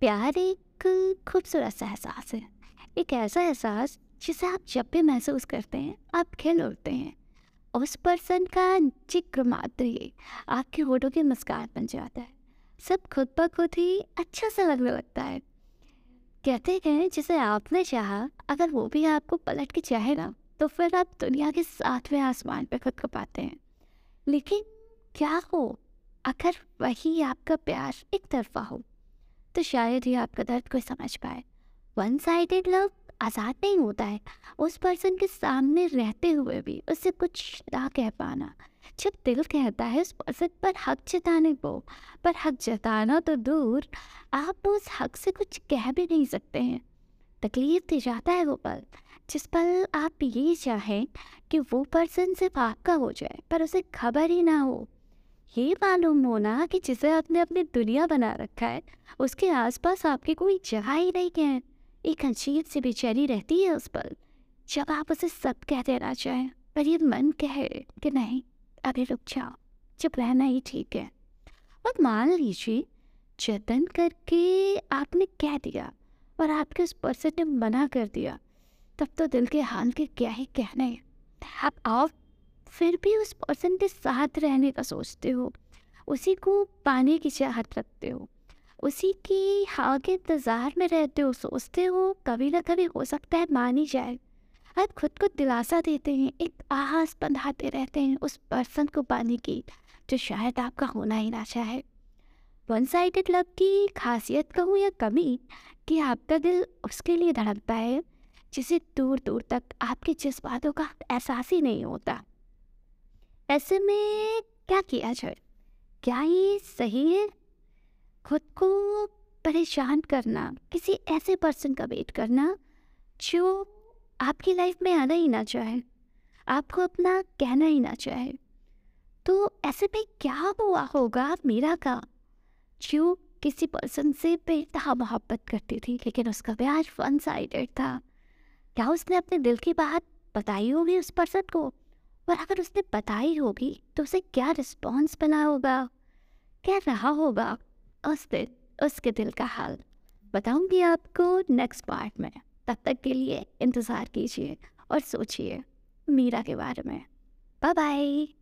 प्यार एक खूबसूरत सा एहसास है। एक ऐसा एहसास जिसे आप जब भी महसूस करते हैं, आप खिल उठते हैं। उस पर्सन का ज़िक्र मात्र ही आपके होठों की मुस्कान बन जाता है। सब खुद ब खुद ही अच्छा सा लगने लगता है। कहते हैं, जिसे आपने चाहा, अगर वो भी आपको पलट के चाहे ना तो फिर आप दुनिया के सातवें आसमान पर खुद को पाते हैं। लेकिन क्या हो, अगर वही आपका प्यार एक तरफा हो तो शायद ही आपका दर्द कोई समझ पाए। वन साइडेड लव आज़ाद नहीं होता है। उस पर्सन के सामने रहते हुए भी उससे कुछ ना कह पाना। जब दिल कहता है उस पर्सन पर हक जताने को, पर हक जताना तो दूर, आप उस हक से कुछ कह भी नहीं सकते हैं। तकलीफ़ दे जाता है वो पल, जिस पल आप ये चाहें कि वो पर्सन सिर्फ़ आपका हो जाए, पर उसे खबर ही ना हो। ये मालूम होना कि जिसे आपने अपनी दुनिया बना रखा है, उसके आसपास आपकी कोई जगह ही नहीं है। एक अजीब सी बेचैनी रहती है उस पर, जब आप उसे सब कह देना चाहें, पर ये मन कहे कि नहीं, अभी रुक जाओ, जब रहना ही ठीक है। और मान लीजिए, जतन करके आपने कह दिया और आपके उस पर्सन ने मना कर दिया, तब तो दिल के हाल के क्या ही कहने आप आप फिर भी उस पर्सन के साथ रहने का सोचते हो? उसी को पाने की चाहत रखते हो। उसी की हाँ के इंतज़ार में रहते हो, सोचते हो कभी ना कभी हो सकता है मान जाए। आप खुद को दिलासा देते हैं, एक आहास बंधाते रहते हैं उस पर्सन को पाने की, जो शायद आपका होना ही ना चाहे। वन साइडेड लव की खासियत कहूँ या कमी, कि आपका दिल उसके लिए धड़कता है, जिसे दूर दूर तक आपके जज्बातों का एहसास ही नहीं होता। ऐसे में क्या किया जाए? क्या ये सही है? खुद को परेशान करना, किसी ऐसे पर्सन का वेट करना, जो आपकी लाइफ में आना ही ना चाहे, आपको अपना कहना ही ना चाहे। तो ऐसे में क्या हुआ होगा मेरा का? जो किसी पर्सन से बेतहा मोहब्बत करती थी, लेकिन उसका ब्याज वन साइडेड था। क्या उसने अपने दिल की बात बताई होगी उस पर्सन को? और अगर उसने बताई होगी तो उसे क्या रिस्पॉन्स बना होगा? क्या रहा होगा? उस दिन, उसके दिल का हाल। बताऊँगी आपको नेक्स्ट पार्ट में। तब तक के लिए इंतज़ार कीजिए और सोचिए मीरा के बारे में। Bye bye